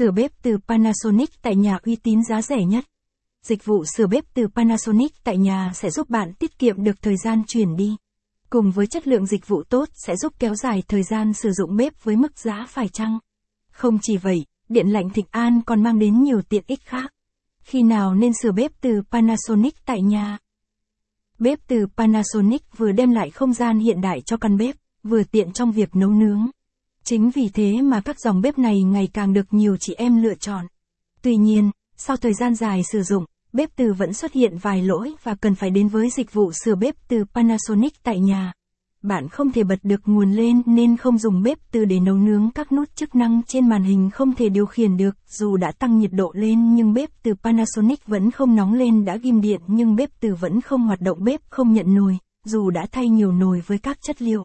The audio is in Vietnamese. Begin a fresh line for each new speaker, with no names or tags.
Sửa bếp từ Panasonic tại nhà uy tín giá rẻ nhất. Dịch vụ sửa bếp từ Panasonic tại nhà sẽ giúp bạn tiết kiệm được thời gian chuyển đi. Cùng với chất lượng dịch vụ tốt sẽ giúp kéo dài thời gian sử dụng bếp với mức giá phải chăng. Không chỉ vậy, điện lạnh Thịnh An còn mang đến nhiều tiện ích khác. Khi nào nên sửa bếp từ Panasonic tại nhà? Bếp từ Panasonic vừa đem lại không gian hiện đại cho căn bếp, vừa tiện trong việc nấu nướng. Chính vì thế mà các dòng bếp này ngày càng được nhiều chị em lựa chọn. Tuy nhiên, sau thời gian dài sử dụng, bếp từ vẫn xuất hiện vài lỗi và cần phải đến với dịch vụ sửa bếp từ Panasonic tại nhà. Bạn không thể bật được nguồn lên nên không dùng bếp từ để nấu nướng các nút chức năng trên màn hình không thể điều khiển được, dù đã tăng nhiệt độ lên nhưng bếp từ Panasonic vẫn không nóng lên đã ghim điện nhưng bếp từ vẫn không hoạt động bếp không nhận nồi, dù đã thay nhiều nồi với các chất liệu.